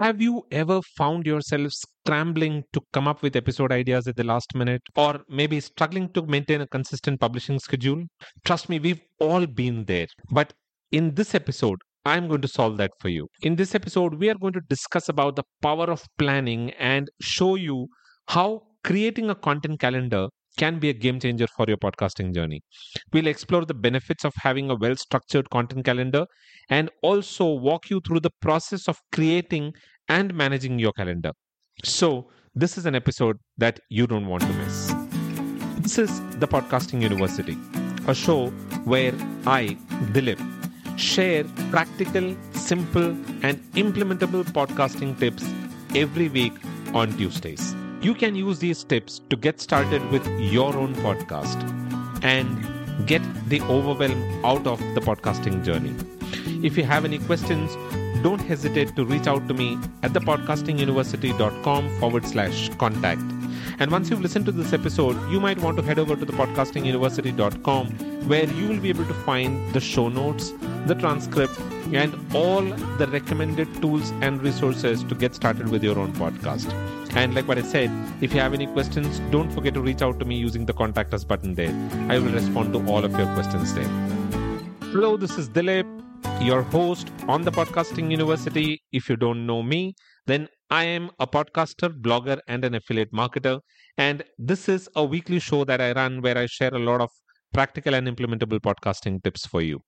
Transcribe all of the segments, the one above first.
Have you ever found yourself scrambling to come up with episode ideas at the last minute or maybe struggling to maintain a consistent publishing schedule? Trust me, we've all been there. But in this episode, I'm going to solve that for you. In this episode, we are going to discuss about the power of planning and show you how creating a content calendar can be a game changer for your podcasting journey. We'll explore the benefits of having a well structured content calendar and also walk you through the process of creating and managing your calendar. So, this is an episode that you don't want to miss. This is the Podcasting University, a show where I, Dilip, share practical, simple, and implementable podcasting tips every week on Tuesdays. You can use these tips to get started with your own podcast and get the overwhelm out of the podcasting journey. If you have any questions, don't hesitate to reach out to me at thepodcastinguniversity.com forward slash contact. And once you've listened to this episode, you might want to head over to thepodcastinguniversity.com where you will be able to find the show notes, the transcript, and all the recommended tools and resources to get started with your own podcast. And like what I said, if you have any questions, don't forget to reach out to me using the contact us button there. I will respond to all of your questions there. Hello, this is Dilip, your host on the Podcasting University. If you don't know me, then I am a podcaster, blogger, and an affiliate marketer. And this is a weekly show that I run where I share a lot of practical and implementable podcasting tips for you.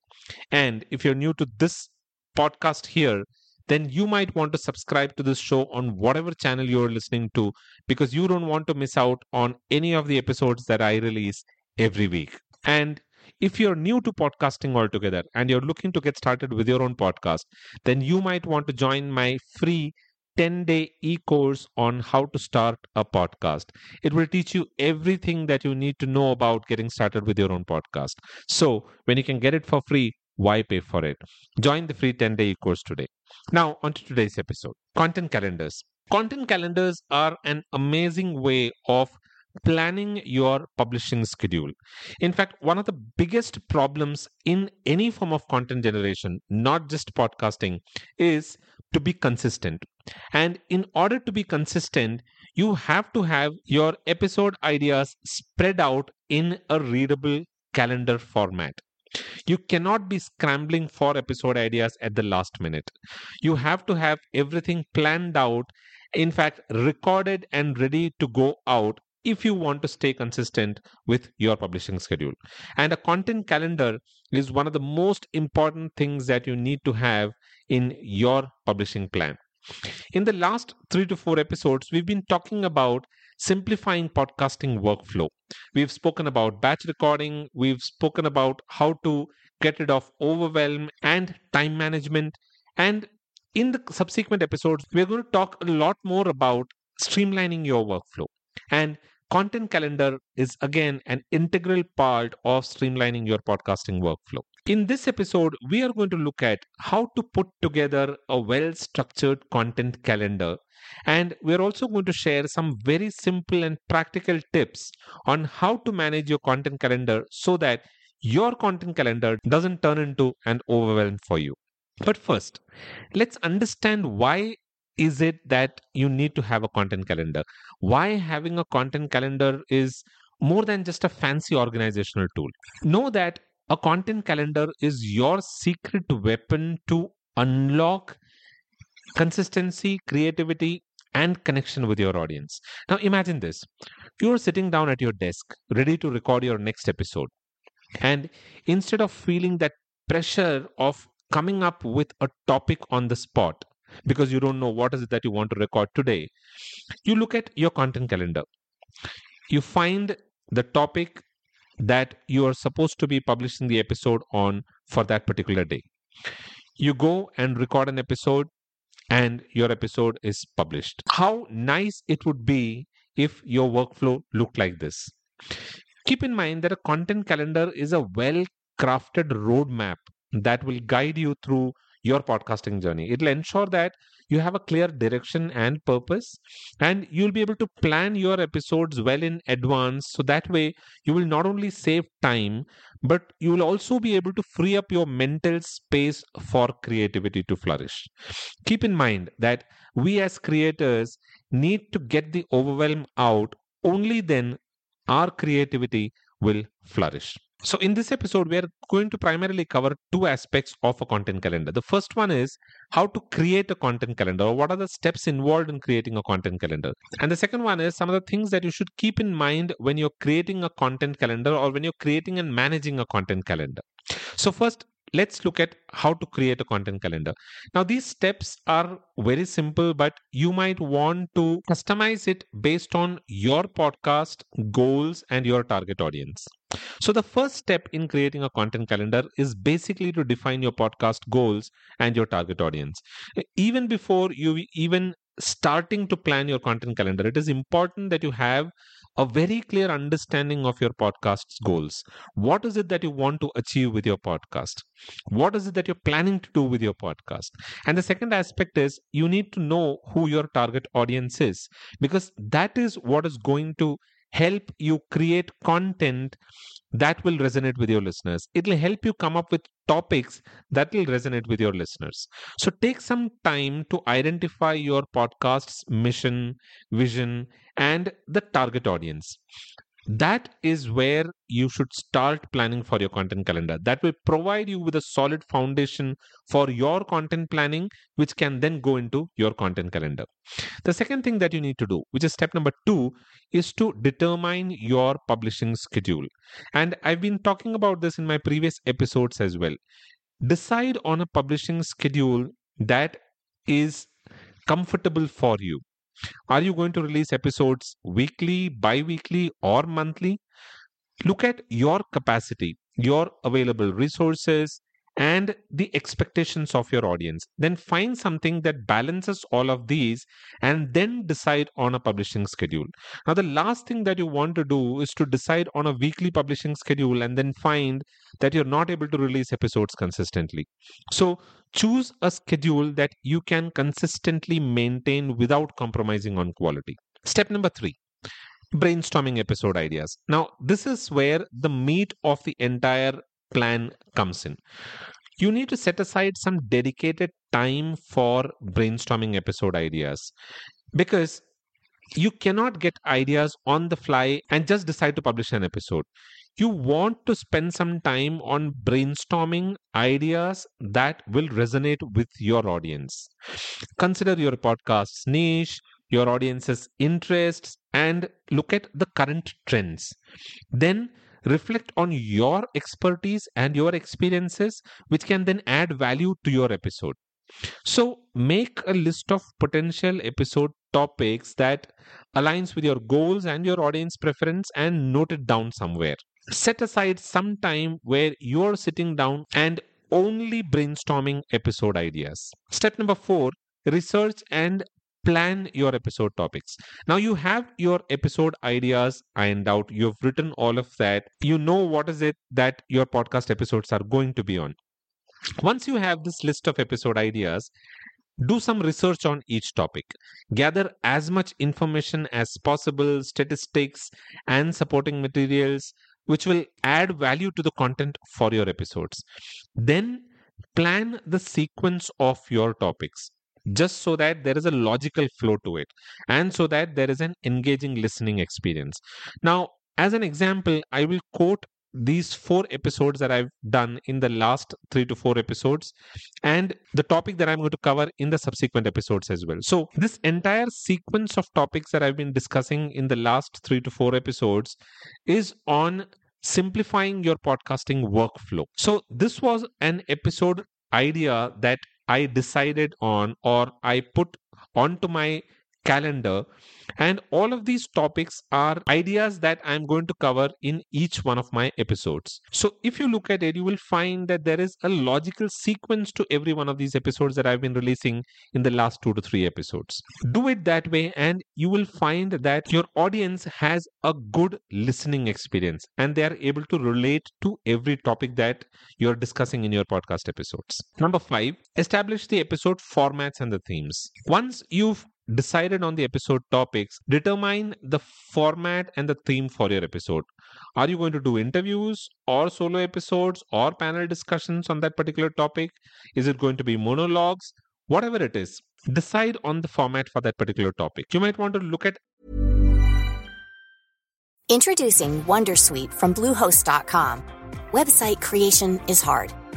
And if you're new to this podcast here, then you might want to subscribe to this show on whatever channel you're listening to because you don't want to miss out on any of the episodes that I release every week. And if you're new to podcasting altogether and you're looking to get started with your own podcast, then you might want to join my free 10 day e course on how to start a podcast. It will teach you everything that you need to know about getting started with your own podcast. So, when you can get it for free, why pay for it? Join the free 10 day course today. Now, on to today's episode content calendars. Content calendars are an amazing way of planning your publishing schedule. In fact, one of the biggest problems in any form of content generation, not just podcasting, is to be consistent. And in order to be consistent, you have to have your episode ideas spread out in a readable calendar format. You cannot be scrambling for episode ideas at the last minute. You have to have everything planned out, in fact, recorded and ready to go out if you want to stay consistent with your publishing schedule. And a content calendar is one of the most important things that you need to have in your publishing plan. In the last three to four episodes, we've been talking about simplifying podcasting workflow. We've spoken about batch recording, we've spoken about how to get rid of overwhelm and time management. And in the subsequent episodes, we're going to talk a lot more about streamlining your workflow. And content calendar is again an integral part of streamlining your podcasting workflow. In this episode, we are going to look at how to put together a well structured content calendar. And we're also going to share some very simple and practical tips on how to manage your content calendar so that your content calendar doesn't turn into an overwhelm for you. But first, let's understand why is it that you need to have a content calendar? Why having a content calendar is more than just a fancy organizational tool. Know that a content calendar is your secret weapon to unlock consistency, creativity, and connection with your audience. Now, imagine this you're sitting down at your desk, ready to record your next episode. And instead of feeling that pressure of coming up with a topic on the spot, because you don't know what is it that you want to record today, you look at your content calendar. You find the topic that you are supposed to be publishing the episode on for that particular day. You go and record an episode and your episode is published. How nice it would be if your workflow looked like this. Keep in mind that a content calendar is a well crafted roadmap that will guide you through your podcasting journey. It'll ensure that you have a clear direction and purpose, and you'll be able to plan your episodes well in advance. So that way, you will not only save time, but you will also be able to free up your mental space for creativity to flourish. Keep in mind that we as creators need to get the overwhelm out. Only then our creativity will flourish. So, in this episode, we are going to primarily cover two aspects of a content calendar. The first one is how to create a content calendar, or what are the steps involved in creating a content calendar. And the second one is some of the things that you should keep in mind when you're creating a content calendar or when you're creating and managing a content calendar. So, first, let's look at how to create a content calendar. Now, these steps are very simple, but you might want to customize it based on your podcast goals and your target audience. So, the first step in creating a content calendar is basically to define your podcast goals and your target audience. Even before you even starting to plan your content calendar, it is important that you have a very clear understanding of your podcast's goals. What is it that you want to achieve with your podcast? What is it that you're planning to do with your podcast? And the second aspect is you need to know who your target audience is because that is what is going to help you create content that will resonate with your listeners. It'll help you come up with topics that will resonate with your listeners. So take some time to identify your podcast's mission, vision, and the target audience that is where you should start planning for your content calendar. That will provide you with a solid foundation for your content planning which can then go into your content calendar. The second thing that you need to do which is step number 2 is to determine your publishing schedule. And i've been talking about this in my previous episodes as well. Decide on a publishing schedule that is comfortable for you are you going to release episodes weekly, bi weekly, or monthly? Look at your capacity, your available resources, and the expectations of your audience. Then find something that balances all of these and then decide on a publishing schedule. Now, the last thing that you want to do is to decide on a weekly publishing schedule and then find that you're not able to release episodes consistently. So, choose a schedule that you can consistently maintain without compromising on quality. Step number three brainstorming episode ideas. Now, this is where the meat of the entire plan comes in. You need to set aside some dedicated time for brainstorming episode ideas because you cannot get ideas on the fly and just decide to publish an episode. You want to spend some time on brainstorming ideas that will resonate with your audience. Consider your podcast's niche, your audience's interests, and look at the current trends. Then reflect on your expertise and your experiences, which can then add value to your episode. So make a list of potential episode topics that aligns with your goals and your audience preference and note it down somewhere. Set aside some time where you're sitting down and only brainstorming episode ideas. Step number 4, research and plan your episode topics. Now you have your episode ideas ironed out. You've written all of that. You know what is it that your podcast episodes are going to be on. Once you have this list of episode ideas, do some research on each topic. Gather as much information as possible, statistics and supporting materials, which will add value to the content for your episodes. Then plan the sequence of your topics just so that there is a logical flow to it and so that there is an engaging listening experience. Now, as an example, I will quote these four episodes that I've done in the last three to four episodes and the topic that I'm going to cover in the subsequent episodes as well. So, this entire sequence of topics that I've been discussing in the last three to four episodes is on simplifying your podcasting workflow. So, this was an episode idea that I decided on or I put onto my calendar and all of these topics are ideas that I'm going to cover in each one of my episodes. So if you look at it, you will find that there is a logical sequence to every one of these episodes that I've been releasing in the last two to three episodes. Do it that way, and you will find that your audience has a good listening experience and they are able to relate to every topic that you're discussing in your podcast episodes. Number five, establish the episode formats and the themes. Once you've decided on the episode topics, determine the format and the theme for your episode. Are you going to do interviews or solo episodes or panel discussions on that particular topic? Is it going to be monologues? Whatever it is, decide on the format for that particular topic. You might want to look at Introducing Wondersuite from Bluehost.com. Website creation is hard.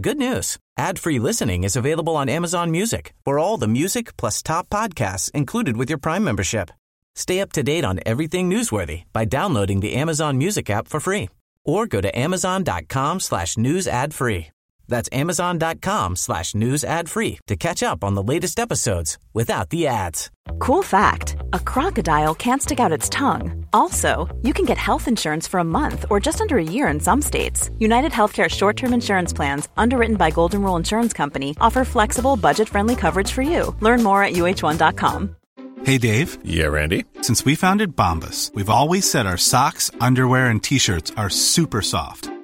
Good news. Ad-free listening is available on Amazon Music for all the music plus top podcasts included with your Prime membership. Stay up to date on everything newsworthy by downloading the Amazon Music app for free or go to amazon.com slash news ad free. That's amazon.com slash news ad free to catch up on the latest episodes without the ads. Cool fact a crocodile can't stick out its tongue. Also, you can get health insurance for a month or just under a year in some states. United Healthcare short term insurance plans, underwritten by Golden Rule Insurance Company, offer flexible, budget friendly coverage for you. Learn more at uh1.com. Hey, Dave. Yeah, Randy. Since we founded Bombas, we've always said our socks, underwear, and t shirts are super soft.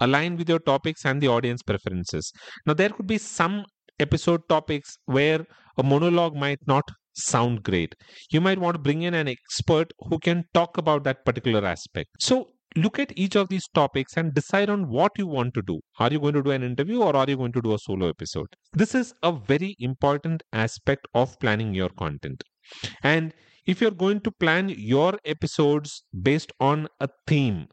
align with your topics and the audience preferences. Now, there could be some episode topics where a monologue might not sound great. You might want to bring in an expert who can talk about that particular aspect. So, look at each of these topics and decide on what you want to do. Are you going to do an interview or are you going to do a solo episode? This is a very important aspect of planning your content. And if you're going to plan your episodes based on a theme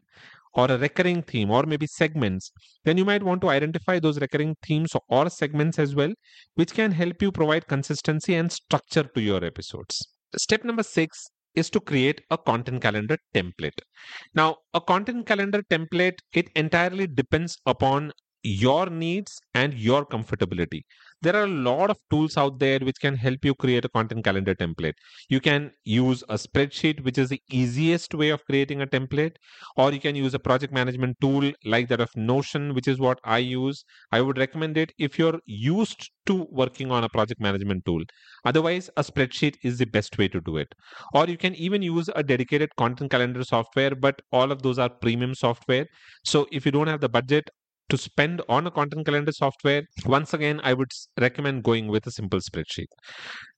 or a recurring theme or maybe segments, then you might want to identify those recurring themes or segments as well, which can help you provide consistency and structure to your episodes. Step number six is to create a content calendar template. Now, a content calendar template, it entirely depends upon your needs and your comfortability. There are a lot of tools out there which can help you create a content calendar template. You can use a spreadsheet, which is the easiest way of creating a template, or you can use a project management tool like that of Notion, which is what I use. I would recommend it if you're used to working on a project management tool. Otherwise, a spreadsheet is the best way to do it. Or you can even use a dedicated content calendar software, but all of those are premium software. So if you don't have the budget, to spend on a content calendar software, once again, I would recommend going with a simple spreadsheet.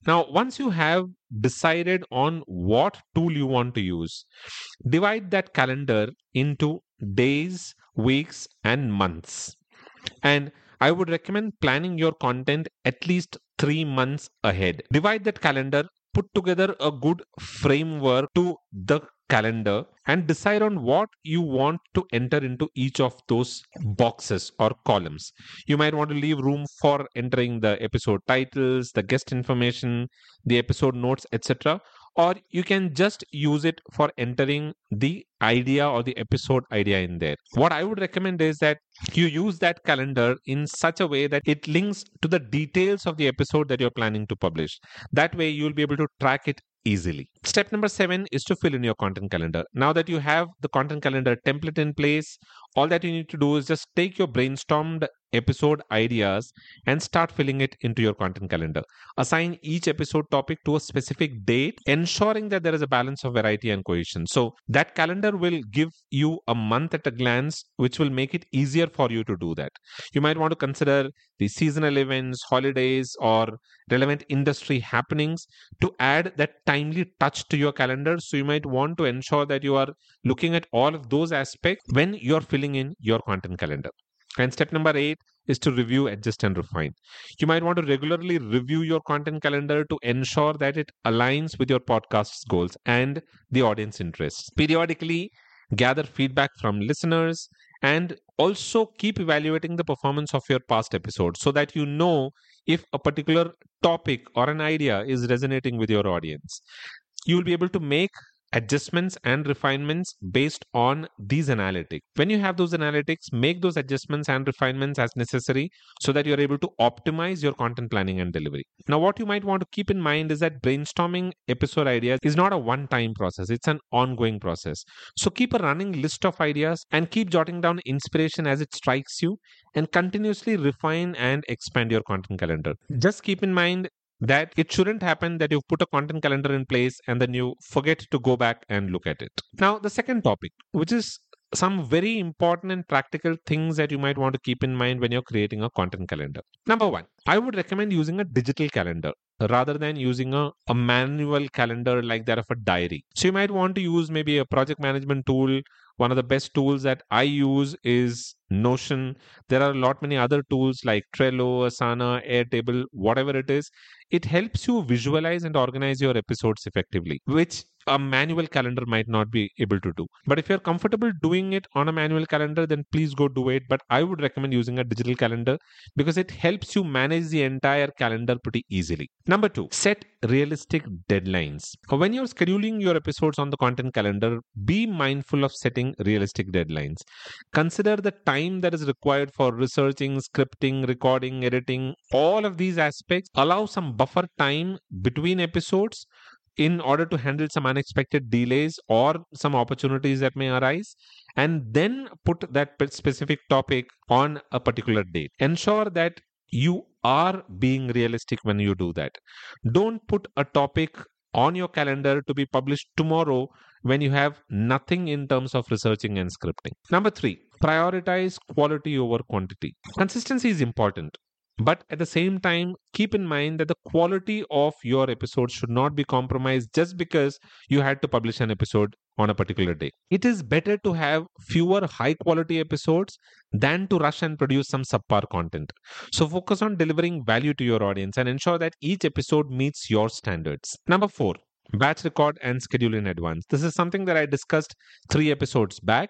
Now, once you have decided on what tool you want to use, divide that calendar into days, weeks, and months. And I would recommend planning your content at least three months ahead. Divide that calendar, put together a good framework to the calendar and decide on what you want to enter into each of those boxes or columns. You might want to leave room for entering the episode titles, the guest information, the episode notes, etc. or you can just use it for entering the idea or the episode idea in there. What I would recommend is that you use that calendar in such a way that it links to the details of the episode that you're planning to publish. That way, you'll be able to track it easily. Step number seven is to fill in your content calendar. Now that you have the content calendar template in place, all that you need to do is just take your brainstormed episode ideas and start filling it into your content calendar. Assign each episode topic to a specific date, ensuring that there is a balance of variety and cohesion. So that calendar will give you a month at a glance, which will make it easier for you to do that. You might want to consider the seasonal events, holidays, or relevant industry happenings to add that timely touch to your calendar. So you might want to ensure that you are looking at all of those aspects when you're filling in your content calendar. And step number eight is to review, adjust, and refine. You might want to regularly review your content calendar to ensure that it aligns with your podcast's goals and the audience interests. Periodically, gather feedback from listeners and also keep evaluating the performance of your past episodes so that you know if a particular topic or an idea is resonating with your audience. You'll be able to make adjustments and refinements based on these analytics. When you have those analytics, make those adjustments and refinements as necessary so that you're able to optimize your content planning and delivery. Now, what you might want to keep in mind is that brainstorming episode ideas is not a one time process, it's an ongoing process. So, keep a running list of ideas and keep jotting down inspiration as it strikes you and continuously refine and expand your content calendar. Just keep in mind that it shouldn't happen that you put a content calendar in place and then you forget to go back and look at it. Now, the second topic, which is some very important and practical things that you might want to keep in mind when you're creating a content calendar. Number one, I would recommend using a digital calendar rather than using a, a manual calendar like that of a diary. So you might want to use maybe a project management tool. One of the best tools that I use is Notion. There are a lot many other tools like Trello, Asana, Airtable, whatever it is. It helps you visualize and organize your episodes effectively, which a manual calendar might not be able to do. But if you're comfortable doing it on a manual calendar, then please go do it. But I would recommend using a digital calendar because it helps you manage the entire calendar pretty easily. Number two, set realistic deadlines. When you're scheduling your episodes on the content calendar, be mindful of setting realistic deadlines. Consider the time that is required for researching, scripting, recording, editing. All of these aspects allow some buffer time between episodes in order to handle some unexpected delays or some opportunities that may arise and then put that specific topic on a particular date ensure that you are being realistic when you do that don't put a topic on your calendar to be published tomorrow when you have nothing in terms of researching and scripting. Number 3 prioritize quality over quantity. Consistency is important but at the same time, keep in mind that the quality of your episode should not be compromised just because you had to publish an episode on a particular day. It is better to have fewer high quality episodes than to rush and produce some subpar content. So focus on delivering value to your audience and ensure that each episode meets your standards. Number four, batch record and schedule in advance. This is something that I discussed three episodes back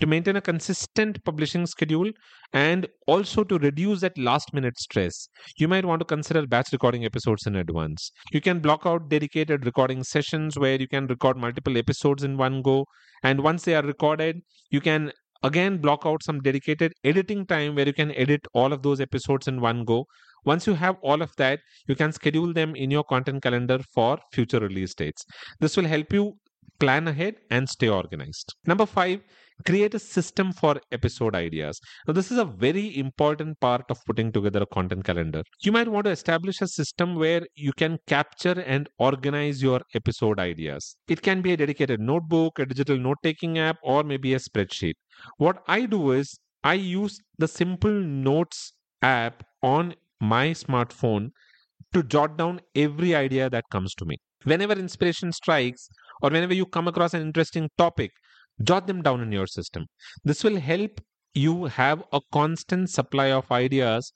to maintain a consistent publishing schedule and also to reduce that last minute stress. You might want to consider batch recording episodes in advance. You can block out dedicated recording sessions where you can record multiple episodes in one go. And once they are recorded, you can again block out some dedicated editing time where you can edit all of those episodes in one go once you have all of that, you can schedule them in your content calendar for future release dates. This will help you plan ahead and stay organized. Number five, create a system for episode ideas. Now, this is a very important part of putting together a content calendar. You might want to establish a system where you can capture and organize your episode ideas. It can be a dedicated notebook, a digital note taking app, or maybe a spreadsheet. What I do is I use the simple notes app on my smartphone to jot down every idea that comes to me. Whenever inspiration strikes, or whenever you come across an interesting topic, jot them down in your system. This will help you have a constant supply of ideas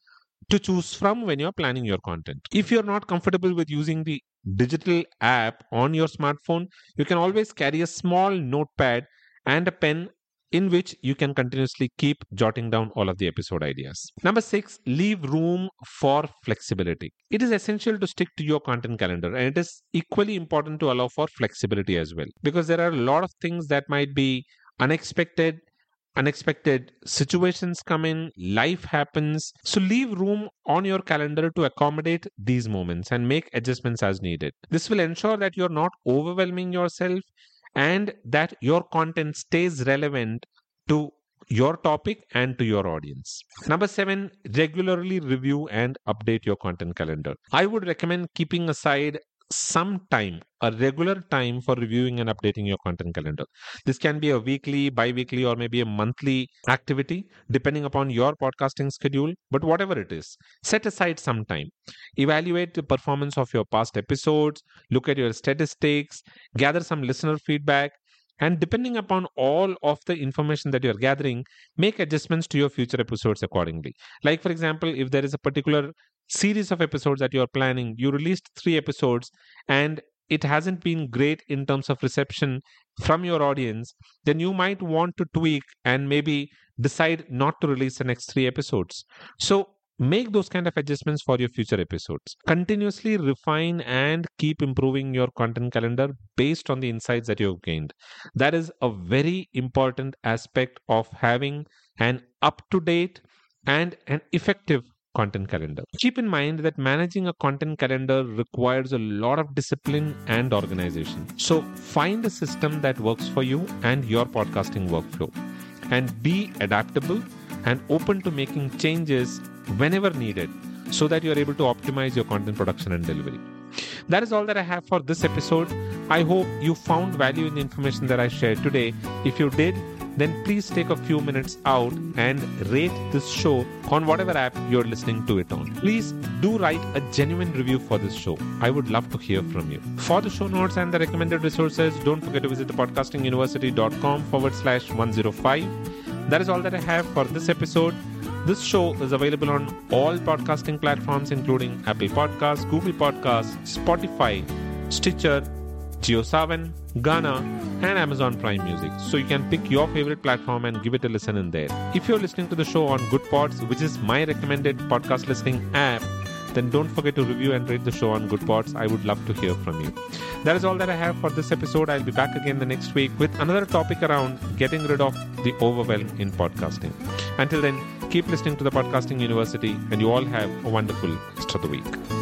to choose from when you're planning your content. If you're not comfortable with using the digital app on your smartphone, you can always carry a small notepad and a pen in which you can continuously keep jotting down all of the episode ideas. Number six, leave room for flexibility. It is essential to stick to your content calendar, and it is equally important to allow for flexibility as well because there are a lot of things that might be unexpected unexpected situations come in, life happens. So leave room on your calendar to accommodate these moments and make adjustments as needed. This will ensure that you're not overwhelming yourself and that your content stays relevant to your topic and to your audience. Number seven, regularly review and update your content calendar. I would recommend keeping aside some time, a regular time for reviewing and updating your content calendar. This can be a weekly, bi weekly, or maybe a monthly activity, depending upon your podcasting schedule. But whatever it is, set aside some time. Evaluate the performance of your past episodes, look at your statistics, gather some listener feedback, and depending upon all of the information that you're gathering, make adjustments to your future episodes accordingly. Like, for example, if there is a particular series of episodes that you're planning, you released three episodes and it hasn't been great in terms of reception from your audience, then you might want to tweak and maybe decide not to release the next three episodes. So make those kind of adjustments for your future episodes. Continuously refine and keep improving your content calendar based on the insights that you've gained. That is a very important aspect of having an up to date and an effective content calendar. Keep in mind that managing a content calendar requires a lot of discipline and organization. So find a system that works for you and your podcasting workflow and be adaptable and open to making changes whenever needed so that you're able to optimize your content production and delivery. That is all that I have for this episode. I hope you found value in the information that I shared today. If you did, then please take a few minutes out and rate this show on whatever app you're listening to it on. Please do write a genuine review for this show. I would love to hear from you. For the show notes and the recommended resources, don't forget to visit the podcastinguniversity.com forward slash 105. That is all that I have for this episode. This show is available on all podcasting platforms, including Apple Podcasts, Google Podcasts, Spotify, Stitcher, JioSaavn, Gaana, and Amazon Prime Music. So you can pick your favorite platform and give it a listen in there. If you're listening to the show on Good Pods, which is my recommended podcast listening app, then don't forget to review and rate the show on Good Pods. I would love to hear from you. That is all that I have for this episode. I'll be back again the next week with another topic around getting rid of the overwhelm in podcasting. Until then, keep listening to the Podcasting University, and you all have a wonderful rest of the week.